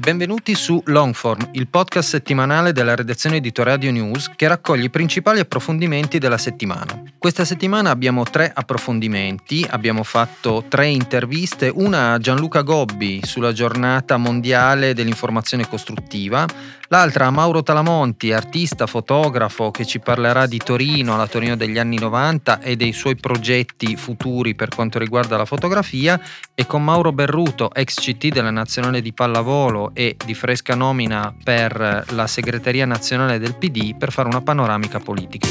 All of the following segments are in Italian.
Benvenuti su Longform, il podcast settimanale della redazione di Toradio News che raccoglie i principali approfondimenti della settimana. Questa settimana abbiamo tre approfondimenti, abbiamo fatto tre interviste, una a Gianluca Gobbi sulla giornata mondiale dell'informazione costruttiva, l'altra a Mauro Talamonti, artista, fotografo che ci parlerà di Torino, la Torino degli anni 90 e dei suoi progetti futuri per quanto riguarda la fotografia e con Mauro Berruto, ex CT della nazionale di pallavolo e di fresca nomina per la segreteria nazionale del PD per fare una panoramica politica.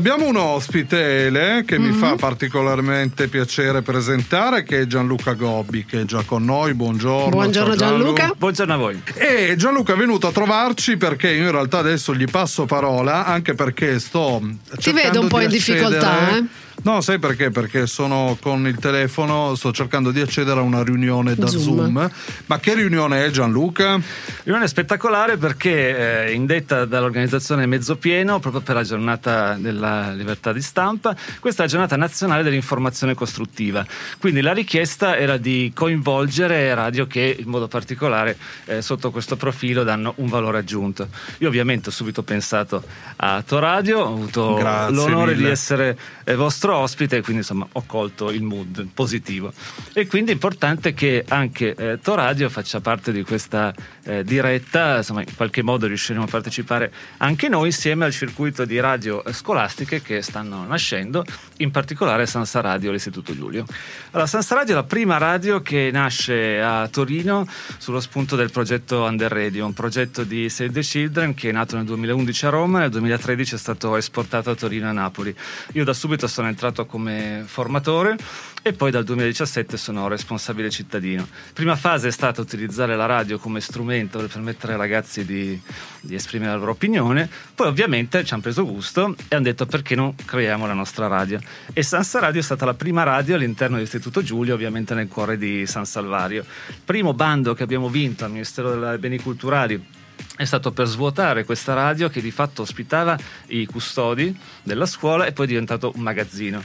Abbiamo un ospite, Ele, che mm-hmm. mi fa mhm. particolarmente piacere presentare, che è Gianluca Gobbi, che è già con noi. Buongiorno. Buongiorno Gianluca. Buongiorno a voi. E Gianluca è venuto a trovarci perché io in realtà adesso gli passo parola, anche perché sto... Ti vedo un po' in difficoltà, eh? No, sai perché? Perché sono con il telefono, sto cercando di accedere a una riunione da Zoom. Zoom. Ma che riunione è Gianluca? Riunione spettacolare perché è indetta dall'organizzazione Mezzo Pieno proprio per la giornata della libertà di stampa. Questa è la giornata nazionale dell'informazione costruttiva. Quindi la richiesta era di coinvolgere radio che in modo particolare eh, sotto questo profilo danno un valore aggiunto. Io ovviamente ho subito pensato a Toradio, ho avuto Grazie l'onore mille. di essere eh, vostro nostro ospite, quindi insomma ho colto il mood positivo. E quindi è importante che anche eh, Toradio faccia parte di questa eh, diretta, insomma in qualche modo riusciremo a partecipare anche noi insieme al circuito di radio scolastiche che stanno nascendo, in particolare Sansa Radio, l'Istituto Giulio. Allora, Sansa Radio è la prima radio che nasce a Torino sullo spunto del progetto Under Radio, un progetto di Save the Children che è nato nel 2011 a Roma e nel 2013 è stato esportato a Torino e a Napoli. Io da subito sono entrato entrato come formatore e poi dal 2017 sono responsabile cittadino. Prima fase è stata utilizzare la radio come strumento per permettere ai ragazzi di, di esprimere la loro opinione, poi ovviamente ci hanno preso gusto e hanno detto perché non creiamo la nostra radio. E Sansa Radio è stata la prima radio all'interno dell'Istituto Giulio, ovviamente nel cuore di San Salvario. Primo bando che abbiamo vinto al Ministero dei Beni Culturali è stato per svuotare questa radio che di fatto ospitava i custodi della scuola e poi è diventato un magazzino.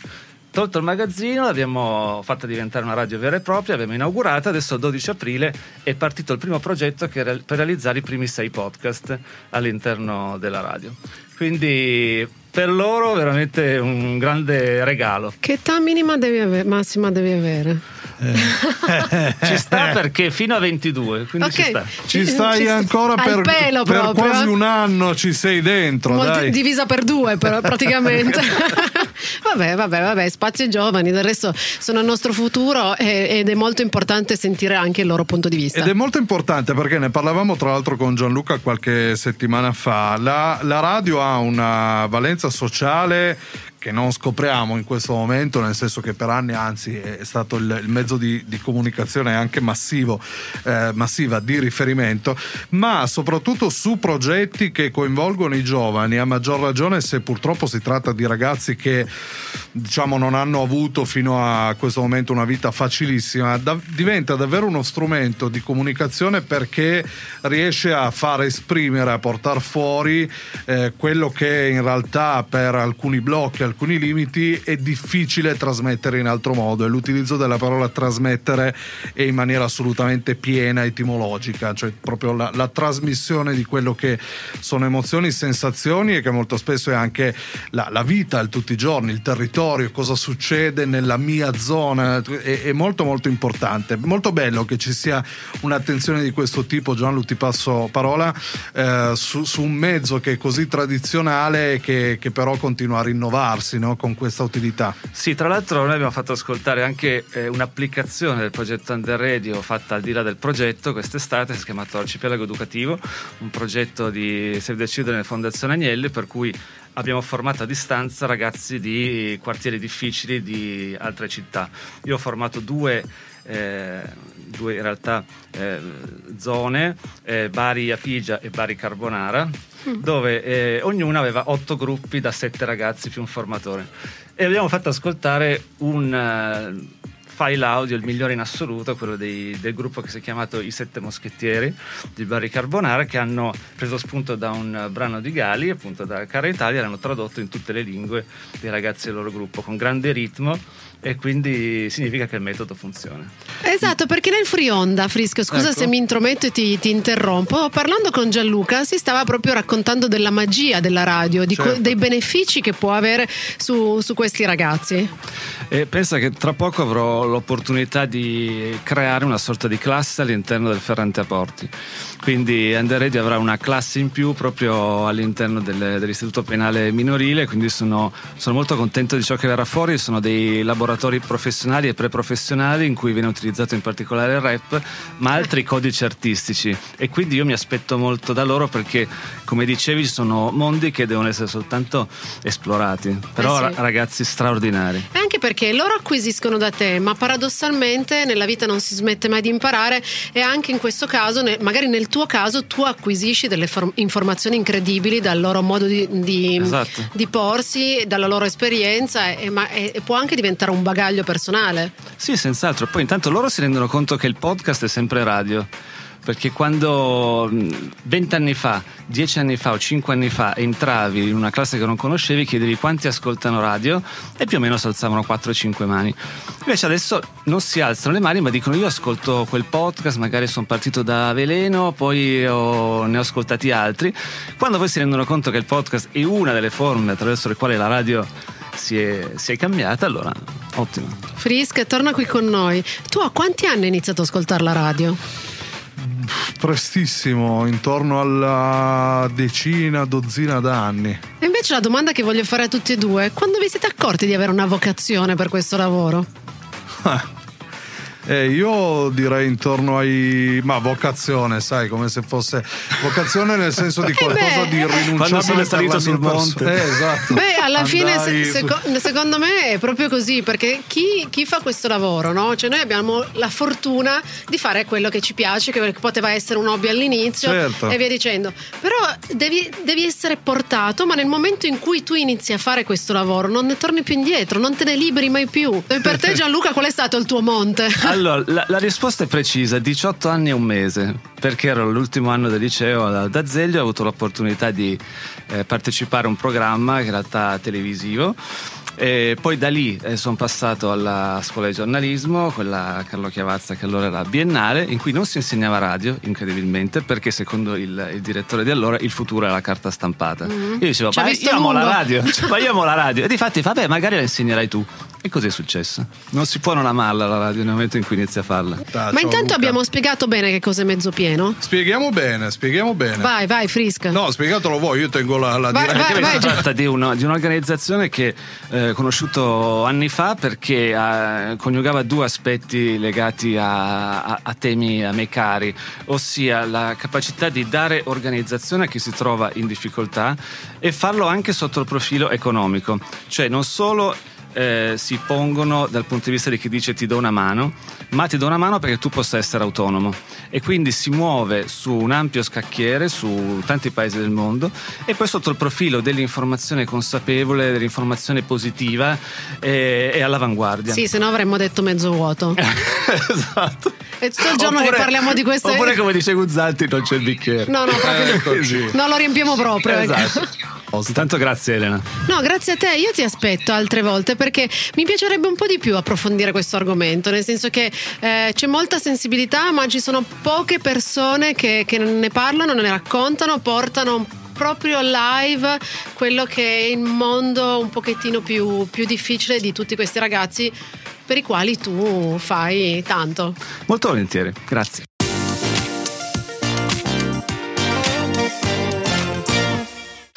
Tolto il magazzino, l'abbiamo fatta diventare una radio vera e propria, l'abbiamo inaugurata, adesso il 12 aprile è partito il primo progetto per realizzare i primi sei podcast all'interno della radio. Quindi per loro veramente un grande regalo. Che età minima devi avere, massima devi avere? Eh. ci sta perché fino a 22 quindi okay. ci sta ci stai ci ancora per, per quasi un anno ci sei dentro Molti, divisa per due però praticamente vabbè vabbè vabbè spazio giovani del resto sono il nostro futuro ed è molto importante sentire anche il loro punto di vista ed è molto importante perché ne parlavamo tra l'altro con Gianluca qualche settimana fa la, la radio ha una valenza sociale che non scopriamo in questo momento, nel senso che per anni anzi è stato il, il mezzo di, di, comunicazione anche massivo, eh, massiva di riferimento, ma soprattutto su progetti che coinvolgono i giovani, a maggior ragione se purtroppo si tratta di ragazzi che diciamo non hanno avuto fino a questo momento una vita facilissima, da, diventa davvero uno strumento di comunicazione perché riesce a far esprimere, a portare fuori eh, quello che in realtà per alcuni blocchi, alcuni limiti è difficile trasmettere in altro modo e l'utilizzo della parola trasmettere è in maniera assolutamente piena etimologica, cioè proprio la, la trasmissione di quello che sono emozioni, sensazioni e che molto spesso è anche la, la vita, il tutti i giorni, il territorio, cosa succede nella mia zona, è, è molto molto importante. Molto bello che ci sia un'attenzione di questo tipo, Gianlu ti passo parola, eh, su, su, un mezzo che è così tradizionale che, che però continua a rinnovarsi trovarsi no, con questa utilità. Sì, tra l'altro noi abbiamo fatto ascoltare anche eh, un'applicazione del progetto Under Radio fatta al di là del progetto quest'estate, si è chiamato Arcipelago Educativo, un progetto di Save the Children e Fondazione Agnelli per cui abbiamo formato a distanza ragazzi di quartieri difficili di altre città. Io ho formato due eh, due in realtà eh, zone, eh, Bari Apigia e Bari Carbonara, mm. dove eh, ognuna aveva otto gruppi da sette ragazzi più un formatore. E abbiamo fatto ascoltare un uh, file audio, il migliore in assoluto, quello dei, del gruppo che si è chiamato I Sette Moschettieri di Barry Carbonara, che hanno preso spunto da un brano di Gali, appunto da Cara Italia, l'hanno tradotto in tutte le lingue dei ragazzi del loro gruppo, con grande ritmo e quindi significa che il metodo funziona. Esatto, perché nel free onda, Frisco, scusa Ecco. se mi intrometto e ti, ti interrompo, parlando con Gianluca si stava proprio raccontando della magia della radio, Certo. dei benefici che può avere su, su questi ragazzi. E pensa che tra poco avrò l'opportunità di creare una sorta di classe all'interno del Ferrante a Porti. Quindi Under Radio avrà una classe in più proprio all'interno del- dell'Istituto Penale Minorile, quindi sono, sono molto contento di ciò che verrà fuori. Sono dei laboratori professionali e preprofessionali in cui viene utilizzato in particolare il rap, ma altri codici artistici. E quindi io mi aspetto molto da loro perché, come dicevi, ci sono mondi che devono essere soltanto esplorati. Però Eh sì. ra- ragazzi straordinari. E anche perché loro acquisiscono da te, ma paradossalmente nella vita non si smette mai di imparare e anche in questo caso, magari nel tuo caso, tu acquisisci delle for- informazioni incredibili dal loro modo di, di- Esatto. di porsi, dalla loro esperienza e, ma- e- e può anche diventare un bagaglio personale. Sì, senz'altro. Poi intanto loro si rendono conto che il podcast è sempre radio. Perché quando mh, vent'anni fa, dieci anni fa o cinque anni fa entravi in una classe che non conoscevi, chiedevi quanti ascoltano radio e più o meno si alzavano 4-5 mani. Invece adesso non si alzano le mani, ma dicono io ascolto quel podcast, magari sono partito da Veleno, poi ho- ne ho ascoltati altri. Quando poi si rendono conto che il podcast è una delle forme attraverso le quali la radio si è, si è cambiata, allora ottimo. Frisk, torna qui con noi. Tu a quanti anni hai iniziato ad ascoltare la radio? Prestissimo, intorno alla decina, dozzina d'anni. E invece la domanda che voglio fare a tutti e due, quando vi siete accorti di avere una vocazione per questo lavoro? Eh, io direi intorno ai. ma vocazione, sai, come se fosse. Vocazione nel senso di qualcosa beh, di eh. irrinunciabile. Quando sono per salito la sul monte. Eh, esatto. Beh, alla fine se- Andai seco- secondo me è proprio così, perché chi, chi fa questo lavoro, no? Cioè noi abbiamo la fortuna di fare quello che ci piace, che poteva essere un hobby all'inizio Certo. e via dicendo. Però devi, devi essere portato, ma nel momento in cui tu inizi a fare questo lavoro non ne torni più indietro, non te ne liberi mai più. E per te Gianluca qual è stato il tuo monte? Allora, la, la risposta è precisa, 18 anni e un mese, perché ero all'ultimo anno del liceo da, da Zeglio, ho avuto l'opportunità di eh, partecipare a un programma in realtà televisivo. E poi da lì eh, sono passato alla scuola di giornalismo, quella Carlo Chiavazza che allora era biennale, in cui non si insegnava radio, incredibilmente, perché secondo il, il direttore di allora il futuro era la carta stampata. Io dicevo, ma io amo la lungo." radio, cioè, ma io amo la radio. E difatti, vabbè, magari la insegnerai tu. E così è successo. Non si può non amarla la radio nel momento in cui inizi a farla. Ma intanto Luca. abbiamo spiegato bene che cos'è mezzo pieno. Spieghiamo bene, spieghiamo bene. Vai, vai, Frisk. No, spiegatelo voi, io tengo la, la Vai, diretta. vai, vai. si tratta di, uno- di un'organizzazione che eh, ho conosciuto anni fa perché eh, coniugava due aspetti legati a, a- a temi a me cari, ossia la capacità di dare organizzazione a chi si trova in difficoltà e farlo anche sotto il profilo economico, cioè non solo eh, si pongono dal punto di vista di chi dice ti do una mano, ma ti do una mano perché tu possa essere autonomo e quindi si muove su un ampio scacchiere su tanti paesi del mondo e poi sotto il profilo dell'informazione consapevole, dell'informazione positiva e, e all'avanguardia. Sì, se no avremmo detto mezzo vuoto. esatto. È tutto il giorno che parliamo di queste- Oppure come dice Guzzanti non c'è il bicchiere. No, no, proprio Eccoci. no, lo riempiamo proprio. ecco. Esatto. Intanto grazie Elena. No, grazie a te, io ti aspetto altre volte perché mi piacerebbe un po' di più approfondire questo argomento, nel senso che eh, c'è molta sensibilità, ma ci sono poche persone che, che ne parlano, ne raccontano, portano proprio live quello che è il mondo un pochettino più, più difficile di tutti questi ragazzi per i quali tu fai tanto. Molto volentieri, grazie.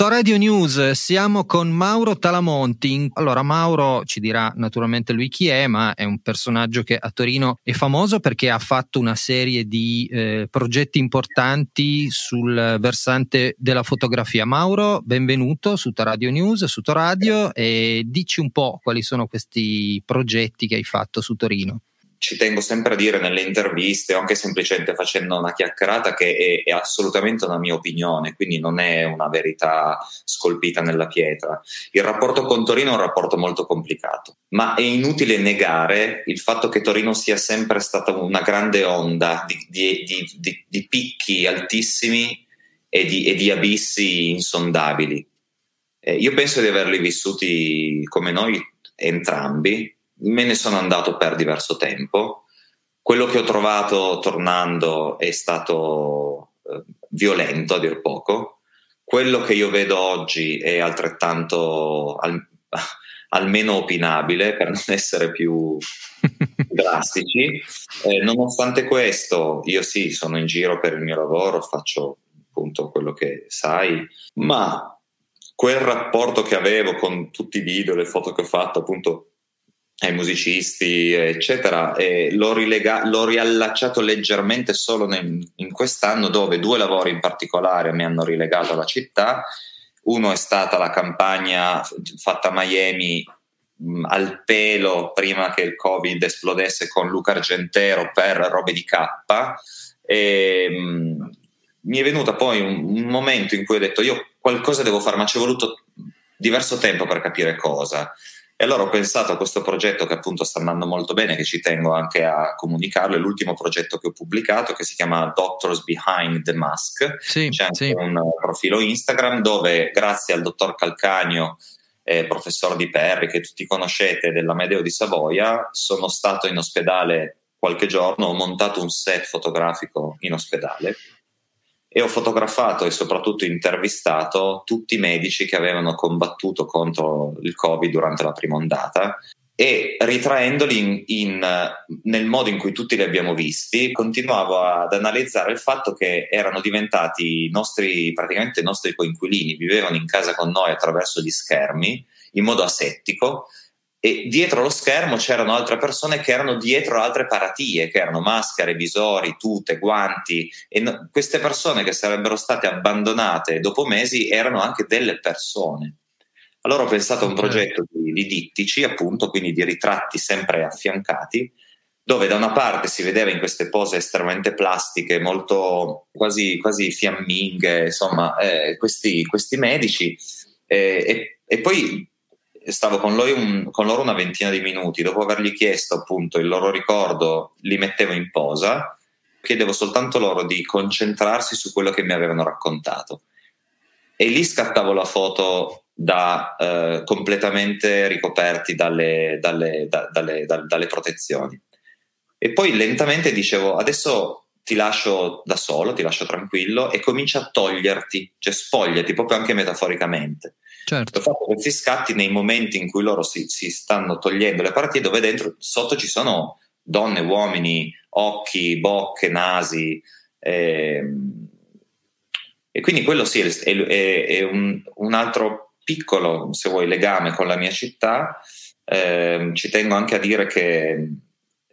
Radio News, siamo con Mauro Talamonti. Allora, Mauro ci dirà naturalmente lui chi è, ma è un personaggio che a Torino è famoso perché ha fatto una serie di eh, progetti importanti sul versante della fotografia. Mauro, benvenuto su Radio News, su Radio e dici un po' quali sono questi progetti che hai fatto su Torino. Ci tengo sempre a dire nelle interviste o anche semplicemente facendo una chiacchierata che è, è, assolutamente una mia opinione, quindi non è una verità scolpita nella pietra. Il rapporto con Torino è un rapporto molto complicato, ma è inutile negare il fatto che Torino sia sempre stata una grande onda di, di, di, di picchi altissimi e di, abissi insondabili. Eh, io penso di averli vissuti come noi entrambi, me ne sono andato per diverso tempo. Quello che ho trovato tornando è stato eh, violento a dir poco. Quello che io vedo oggi è altrettanto al, almeno opinabile per non essere più drastici. Eh, nonostante questo, io sì, sono in giro per il mio lavoro, faccio appunto quello che sai, ma quel rapporto che avevo con tutti i video, le foto che ho fatto appunto ai musicisti, eccetera, e l'ho, rilega- l'ho riallacciato leggermente solo nel, in quest'anno, dove due lavori in particolare mi hanno rilegato alla città. Uno è stata la campagna fatta a Miami mh, al pelo prima che il Covid esplodesse con Luca Argentero per robe di K. E, mh, mi è venuto poi un, un momento in cui ho detto io qualcosa devo fare, ma ci è voluto diverso tempo per capire cosa. E allora ho pensato a questo progetto che appunto sta andando molto bene, che ci tengo anche a comunicarlo, è l'ultimo progetto che ho pubblicato che si chiama Doctors Behind the Mask. Sì, C'è anche sì. un profilo Instagram dove grazie al dottor Calcagno, eh, professore di Perri, che tutti conoscete della Medeo di Savoia, sono stato in ospedale qualche giorno, ho montato un set fotografico in ospedale e ho fotografato e soprattutto intervistato tutti i medici che avevano combattuto contro il Covid durante la prima ondata e ritraendoli in, in, nel modo in cui tutti li abbiamo visti, continuavo ad analizzare il fatto che erano diventati nostri, praticamente i nostri coinquilini, vivevano in casa con noi attraverso gli schermi in modo asettico e dietro lo schermo c'erano altre persone che erano dietro altre paratie, che erano maschere, visori, tute, guanti e no, queste persone che sarebbero state abbandonate dopo mesi erano anche delle persone. Allora ho pensato a un progetto di, di dittici, appunto, quindi di ritratti sempre affiancati, dove da una parte si vedeva in queste pose estremamente plastiche, molto quasi, quasi fiamminghe, insomma, eh, questi, questi, medici, eh, e, e poi stavo con loro, un, con loro, una ventina di minuti, dopo avergli chiesto appunto il loro ricordo, li mettevo in posa, chiedevo soltanto loro di concentrarsi su quello che mi avevano raccontato. E lì scattavo la foto da eh, completamente ricoperti dalle, dalle, da, dalle, da, dalle protezioni. E poi lentamente dicevo, adesso ti lascio da solo, ti lascio tranquillo e comincia a toglierti, cioè spogliati proprio anche metaforicamente. Certo. Ho fatto questi scatti nei momenti in cui loro si, si stanno togliendo le parti dove dentro sotto ci sono donne, uomini, occhi, bocche, nasi. Ehm, e quindi quello sì è, è, è un, un, altro piccolo, se vuoi, legame con la mia città. Eh, ci tengo anche a dire che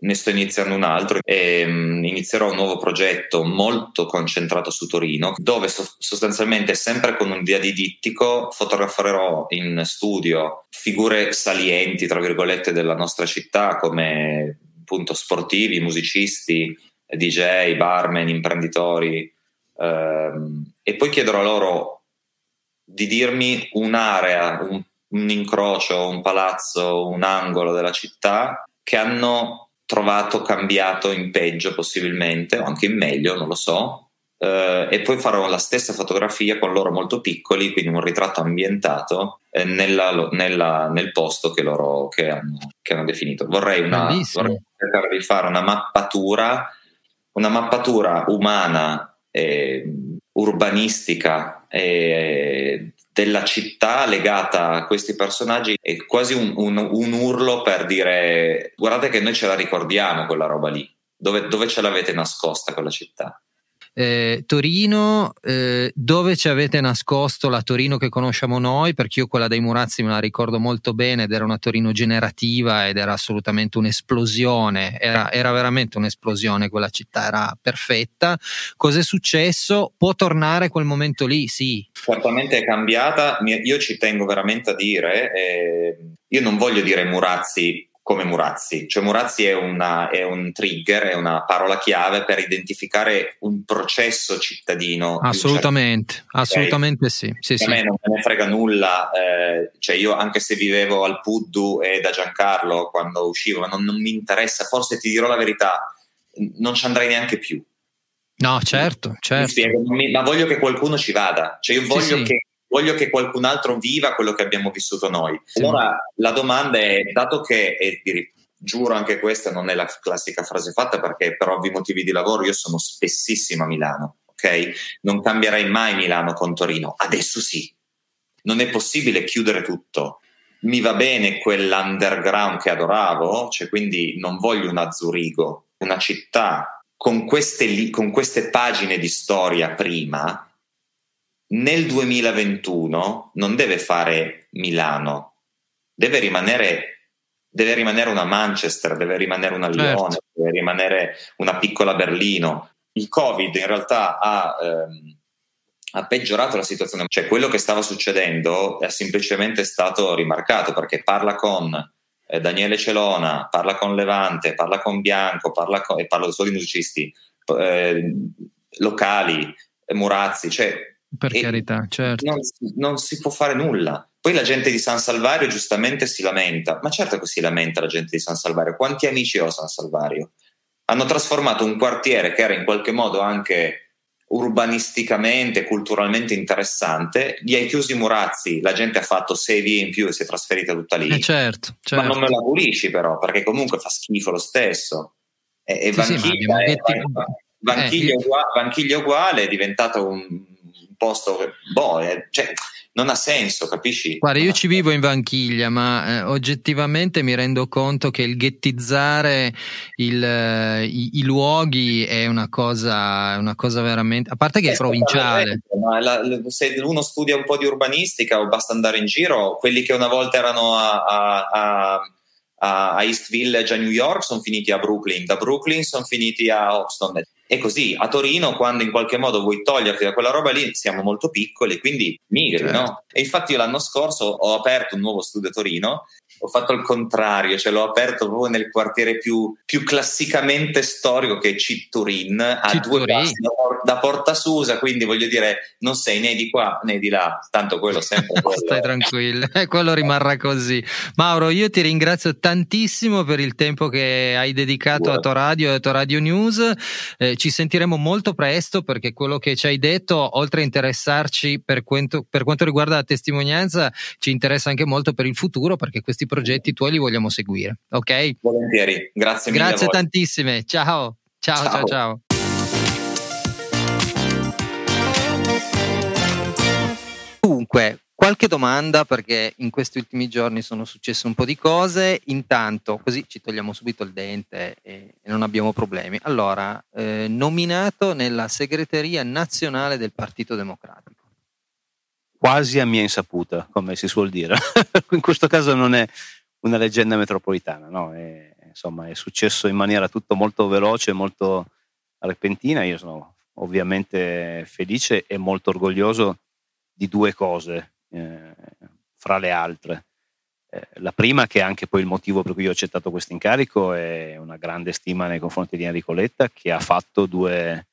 ne sto iniziando un altro e um, inizierò un nuovo progetto molto concentrato su Torino dove so- sostanzialmente sempre con un via di dittico fotograferò in studio figure salienti tra virgolette della nostra città come appunto sportivi, musicisti, DJ, barman, imprenditori um, e poi chiederò loro di dirmi un'area, un, un incrocio, un palazzo, un angolo della città che hanno trovato cambiato in peggio possibilmente, o anche in meglio, non lo so, eh, e poi farò la stessa fotografia con loro molto piccoli, quindi un ritratto ambientato eh, nella, nella, nel posto che loro che hanno, che hanno definito. Vorrei, una, vorrei cercare di fare una mappatura, una mappatura umana, e urbanistica e della città legata a questi personaggi è quasi un, un, un, urlo per dire guardate che noi ce la ricordiamo quella roba lì, dove, dove ce l'avete nascosta quella città? Eh, Torino, eh, dove ci avete nascosto la Torino che conosciamo noi? Perché io quella dei Murazzi me la ricordo molto bene ed era una Torino generativa ed era assolutamente un'esplosione, era, era veramente un'esplosione quella città, era perfetta. Cos'è successo? Può tornare quel momento lì? Sì. Certamente è cambiata, io ci tengo veramente a dire, eh, io non voglio dire Murazzi come Murazzi. Cioè Murazzi è, una, è, un trigger, è una parola chiave per identificare un processo cittadino. Assolutamente, certo... assolutamente sì. sì, a sì. me non me ne frega nulla, eh, cioè io anche se vivevo al Puddu e da Giancarlo quando uscivo, non, non mi interessa, forse ti dirò la verità, non ci andrei neanche più. No, certo, certo. Spiego, ma voglio che qualcuno ci vada, cioè io voglio che voglio che qualcun altro viva quello che abbiamo vissuto noi. Allora la domanda è, dato che, e giuro anche questa non è la classica frase fatta perché per ovvi motivi di lavoro io sono spessissimo a Milano, ok? Non cambierei mai Milano con Torino, adesso sì. Non è possibile chiudere tutto. Mi va bene quell'underground che adoravo, cioè quindi non voglio un Azzurigo, una città con queste, con queste pagine di storia prima, nel 2021 non deve fare Milano, deve rimanere, deve rimanere una Manchester, deve rimanere una Lione, certo. deve rimanere una piccola Berlino. Il Covid in realtà ha, ehm, ha peggiorato la situazione, cioè quello che stava succedendo è semplicemente stato rimarcato perché parla con eh, Daniele Celona, parla con Levante, parla con Bianco, parla con, e parlo solo di musicisti eh, locali, Murazzi, cioè per e carità, certo. Non, non, si può fare nulla. Poi la gente di San Salvario giustamente si lamenta, ma certo che si lamenta la gente di San Salvario. Quanti amici ho a San Salvario? Hanno trasformato un quartiere che era in qualche modo anche urbanisticamente, culturalmente interessante, gli hai chiusi i murazzi, la gente ha fatto sei vie in più e si è trasferita tutta lì. Eh certo, certo. Ma non me la pulisci però, perché comunque fa schifo lo stesso. E, e sì, Vanchiglia, sì, è, Vanchiglia, eh, uguale, Vanchiglia uguale è diventata un posto che, boh, è, cioè, non ha senso, capisci? Guarda, io ci vivo in vanchiglia, ma eh, oggettivamente mi rendo conto che il ghettizzare il, eh, i, i, luoghi è una cosa, una cosa veramente. A parte che è, è provinciale. Ma la, se uno studia un po' di urbanistica o basta andare in giro, quelli che una volta erano a, a, a a East Village a New York sono finiti a Brooklyn, da Brooklyn sono finiti a Houston. E così a Torino, quando in qualche modo vuoi toglierti da quella roba lì, siamo molto piccoli, quindi migri, certo. no? E infatti io l'anno scorso ho aperto un nuovo studio a Torino, ho fatto il contrario, cioè l'ho aperto proprio nel quartiere più, più classicamente storico che è Citturin, a Citturin. due passi da, da, Porta Susa, quindi voglio dire, non sei né di qua né di là, tanto quello sempre quello. Stai tranquillo, quello rimarrà così. Mauro, io ti ringrazio tantissimo per il tempo che hai dedicato a Toradio e a Toradio News. Eh, ci sentiremo molto presto perché quello che ci hai detto, oltre a interessarci per quanto, per quanto riguarda la testimonianza, ci interessa anche molto per il futuro perché questi progetti tuoi li vogliamo seguire. Ok? Volentieri, grazie mille. Grazie tantissime. Ciao, ciao, ciao, ciao. ciao. Dunque, Qualche domanda perché in questi ultimi giorni sono successe un po' di cose, intanto così ci togliamo subito il dente e, non abbiamo problemi. Allora, eh, nominato nella segreteria nazionale del Partito Democratico. Quasi a mia insaputa, come si suol dire. in questo caso non è una leggenda metropolitana, no? È, insomma, è successo in maniera tutto molto veloce, molto repentina. Io sono ovviamente felice e molto orgoglioso di due cose eh, fra le altre. Eh, la prima, che è anche poi il motivo per cui ho accettato questo incarico, è una grande stima nei confronti di Enrico Letta, che ha fatto due,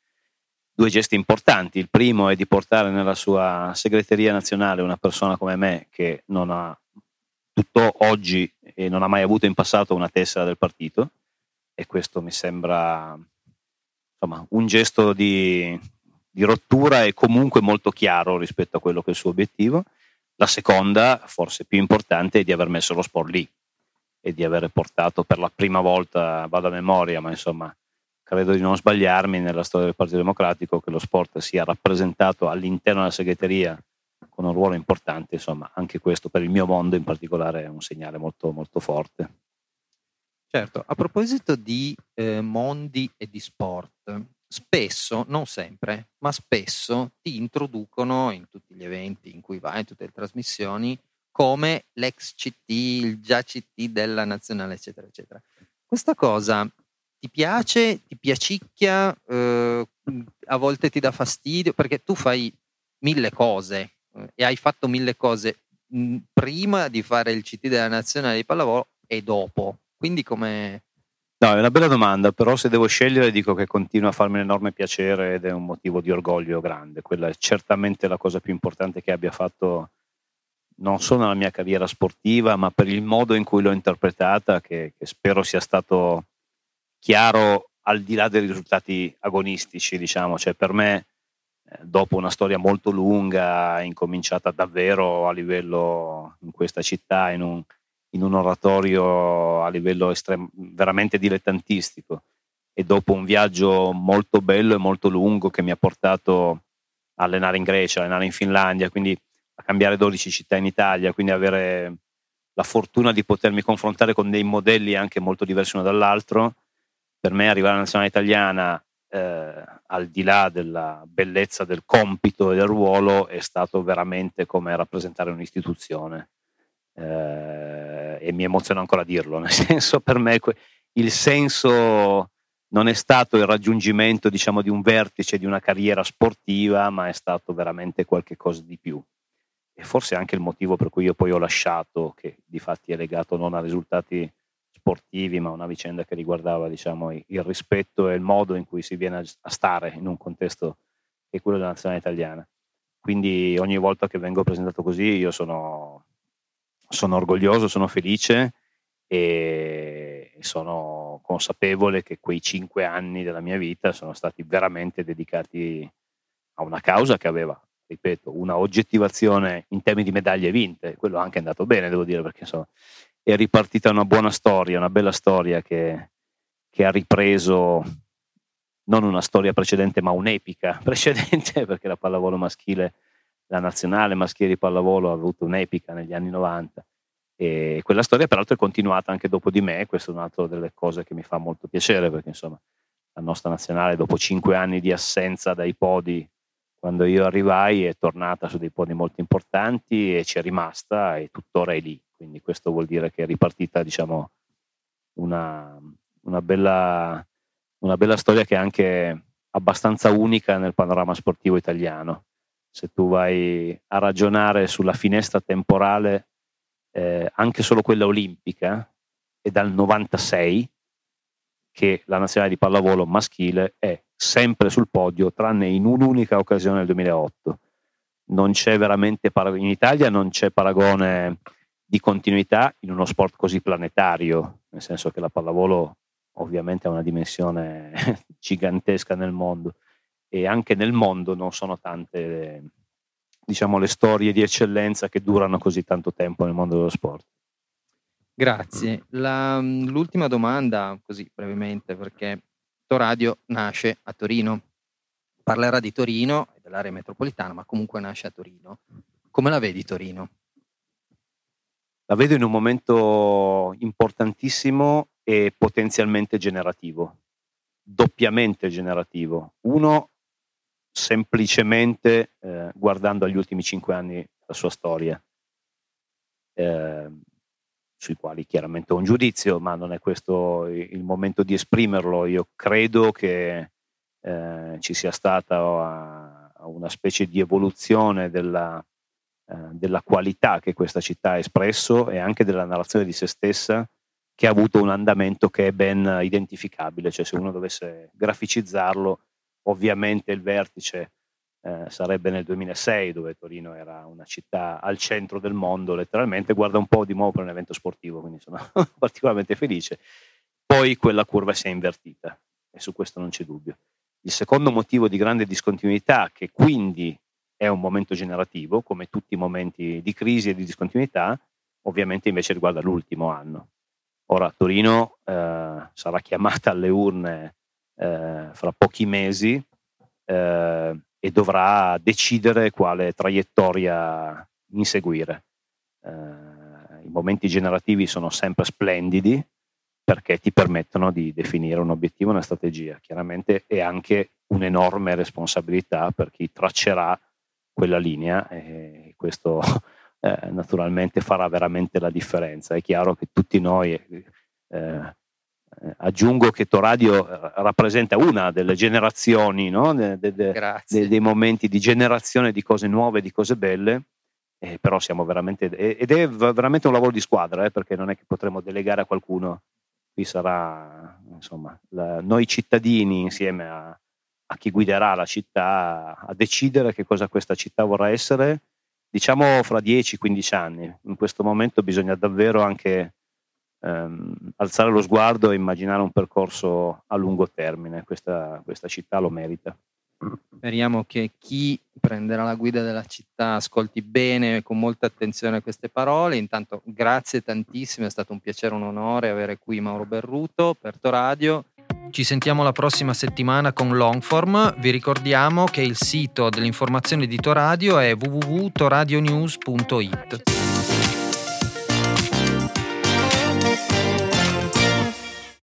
due gesti importanti. Il primo è di portare nella sua segreteria nazionale una persona come me che non ha tutto oggi e non ha mai avuto in passato una tessera del partito e questo mi sembra insomma, un gesto di, di, rottura e comunque molto chiaro rispetto a quello che è il suo obiettivo. La seconda, forse più importante, è di aver messo lo sport lì e di aver portato per la prima volta, vado a memoria, ma insomma credo di non sbagliarmi nella storia del Partito Democratico, che lo sport sia rappresentato all'interno della segreteria con un ruolo importante, insomma anche questo per il mio mondo in particolare è un segnale molto, molto forte. Certo, a proposito di eh, mondi e di sport, spesso, non sempre, ma spesso ti introducono in tutti gli eventi in cui vai, in tutte le trasmissioni, come l'ex CT, il già CT della nazionale, eccetera, eccetera. Questa cosa ti piace, ti piacicchia, eh, a volte ti dà fastidio, perché tu fai mille cose eh, e hai fatto mille cose mh, prima di fare il CT della nazionale di pallavolo e dopo Quindi come... No, è una bella domanda, però se devo scegliere dico che continua a farmi un enorme piacere ed è un motivo di orgoglio grande. Quella è certamente la cosa più importante che abbia fatto non solo nella mia carriera sportiva, ma per il modo in cui l'ho interpretata, che, che spero sia stato chiaro al di là dei risultati agonistici, diciamo, cioè per me eh, dopo una storia molto lunga, incominciata davvero a livello in questa città, in un, in un oratorio a livello estrem- veramente dilettantistico, e dopo un viaggio molto bello e molto lungo che mi ha portato a allenare in Grecia, a allenare in Finlandia, quindi a cambiare 12 città in Italia, quindi avere la fortuna di potermi confrontare con dei modelli anche molto diversi uno dall'altro, per me arrivare alla nazionale italiana, eh, al di là della bellezza del compito e del ruolo, è stato veramente come rappresentare un'istituzione. Eh, e mi emoziona ancora dirlo, nel senso per me il senso non è stato il raggiungimento diciamo, di un vertice di una carriera sportiva, ma è stato veramente qualcosa di più e forse anche il motivo per cui io poi ho lasciato, che di fatti è legato non a risultati sportivi, ma a una vicenda che riguardava diciamo, il rispetto e il modo in cui si viene a stare in un contesto che è quello della nazionale italiana. Quindi ogni volta che vengo presentato così io sono, sono orgoglioso, sono felice e sono consapevole che quei cinque anni della mia vita sono stati veramente dedicati a una causa che aveva ripeto, una oggettivazione in termini di medaglie vinte, quello anche è andato bene, devo dire, perché insomma, è ripartita una buona storia, una bella storia che, che ha ripreso non una storia precedente, ma un'epica precedente, perché la pallavolo maschile, la nazionale maschile di pallavolo ha avuto un'epica negli anni 90 e quella storia peraltro è continuata anche dopo di me, questa è un'altra delle cose che mi fa molto piacere perché insomma la nostra nazionale dopo cinque anni di assenza dai podi quando io arrivai è tornata su dei podi molto importanti e ci è rimasta e tuttora è lì. Quindi questo vuol dire che è ripartita diciamo, una, una, bella, una bella storia che è anche abbastanza unica nel panorama sportivo italiano. Se tu vai a ragionare sulla finestra temporale, eh, anche solo quella olimpica, è dal 96 che la nazionale di pallavolo maschile è sempre sul podio, tranne in un'unica occasione nel 2008. Non c'è veramente paragone, in Italia non c'è paragone di continuità in uno sport così planetario, nel senso che la pallavolo ovviamente ha una dimensione gigantesca nel mondo e anche nel mondo non sono tante diciamo le storie di eccellenza che durano così tanto tempo nel mondo dello sport. Grazie. La, l'ultima domanda, così brevemente, perché Radio nasce a Torino. Parlerà di Torino e dell'area metropolitana, ma comunque nasce a Torino. Come la vedi Torino? La vedo in un momento importantissimo e potenzialmente generativo, doppiamente generativo. Uno, semplicemente eh, guardando agli ultimi cinque anni della sua storia. Eh, sui quali chiaramente ho un giudizio, ma non è questo il momento di esprimerlo. Io credo che eh, ci sia stata una specie di evoluzione della, eh, della qualità che questa città ha espresso e anche della narrazione di se stessa che ha avuto un andamento che è ben identificabile, cioè se uno dovesse graficizzarlo, ovviamente il vertice eh, sarebbe nel 2006 dove Torino era una città al centro del mondo letteralmente, guarda un po' di nuovo per un evento sportivo, quindi sono particolarmente felice. Poi quella curva si è invertita e su questo non c'è dubbio. Il secondo motivo di grande discontinuità, che quindi è un momento generativo, come tutti i momenti di crisi e di discontinuità, ovviamente invece riguarda l'ultimo anno. Ora Torino eh, sarà chiamata alle urne eh, fra pochi mesi, eh, e dovrà decidere quale traiettoria inseguire. Eh, I momenti generativi sono sempre splendidi perché ti permettono di definire un obiettivo, una strategia. Chiaramente è anche un'enorme responsabilità per chi traccerà quella linea e questo eh, naturalmente farà veramente la differenza. È chiaro che tutti noi eh, aggiungo che Toradio eh, rappresenta una delle generazioni, no? de, de, de, dei momenti di generazione di cose nuove, di cose belle, eh, però siamo veramente, ed è veramente un lavoro di squadra, eh, perché non è che potremo delegare a qualcuno qui sarà insomma, la, noi cittadini insieme a, a, chi guiderà la città a decidere che cosa questa città vorrà essere, diciamo fra 10-15 anni. In questo momento bisogna davvero anche ehm, alzare lo sguardo e immaginare un percorso a lungo termine, questa, questa città lo merita. Speriamo che chi prenderà la guida della città ascolti bene e con molta attenzione queste parole. Intanto grazie tantissimo, è stato un piacere, un onore avere qui Mauro Berruto per Radio. Ci sentiamo la prossima settimana con Longform. Vi ricordiamo che il sito dell'informazione di Toradio è www.toradionews.it.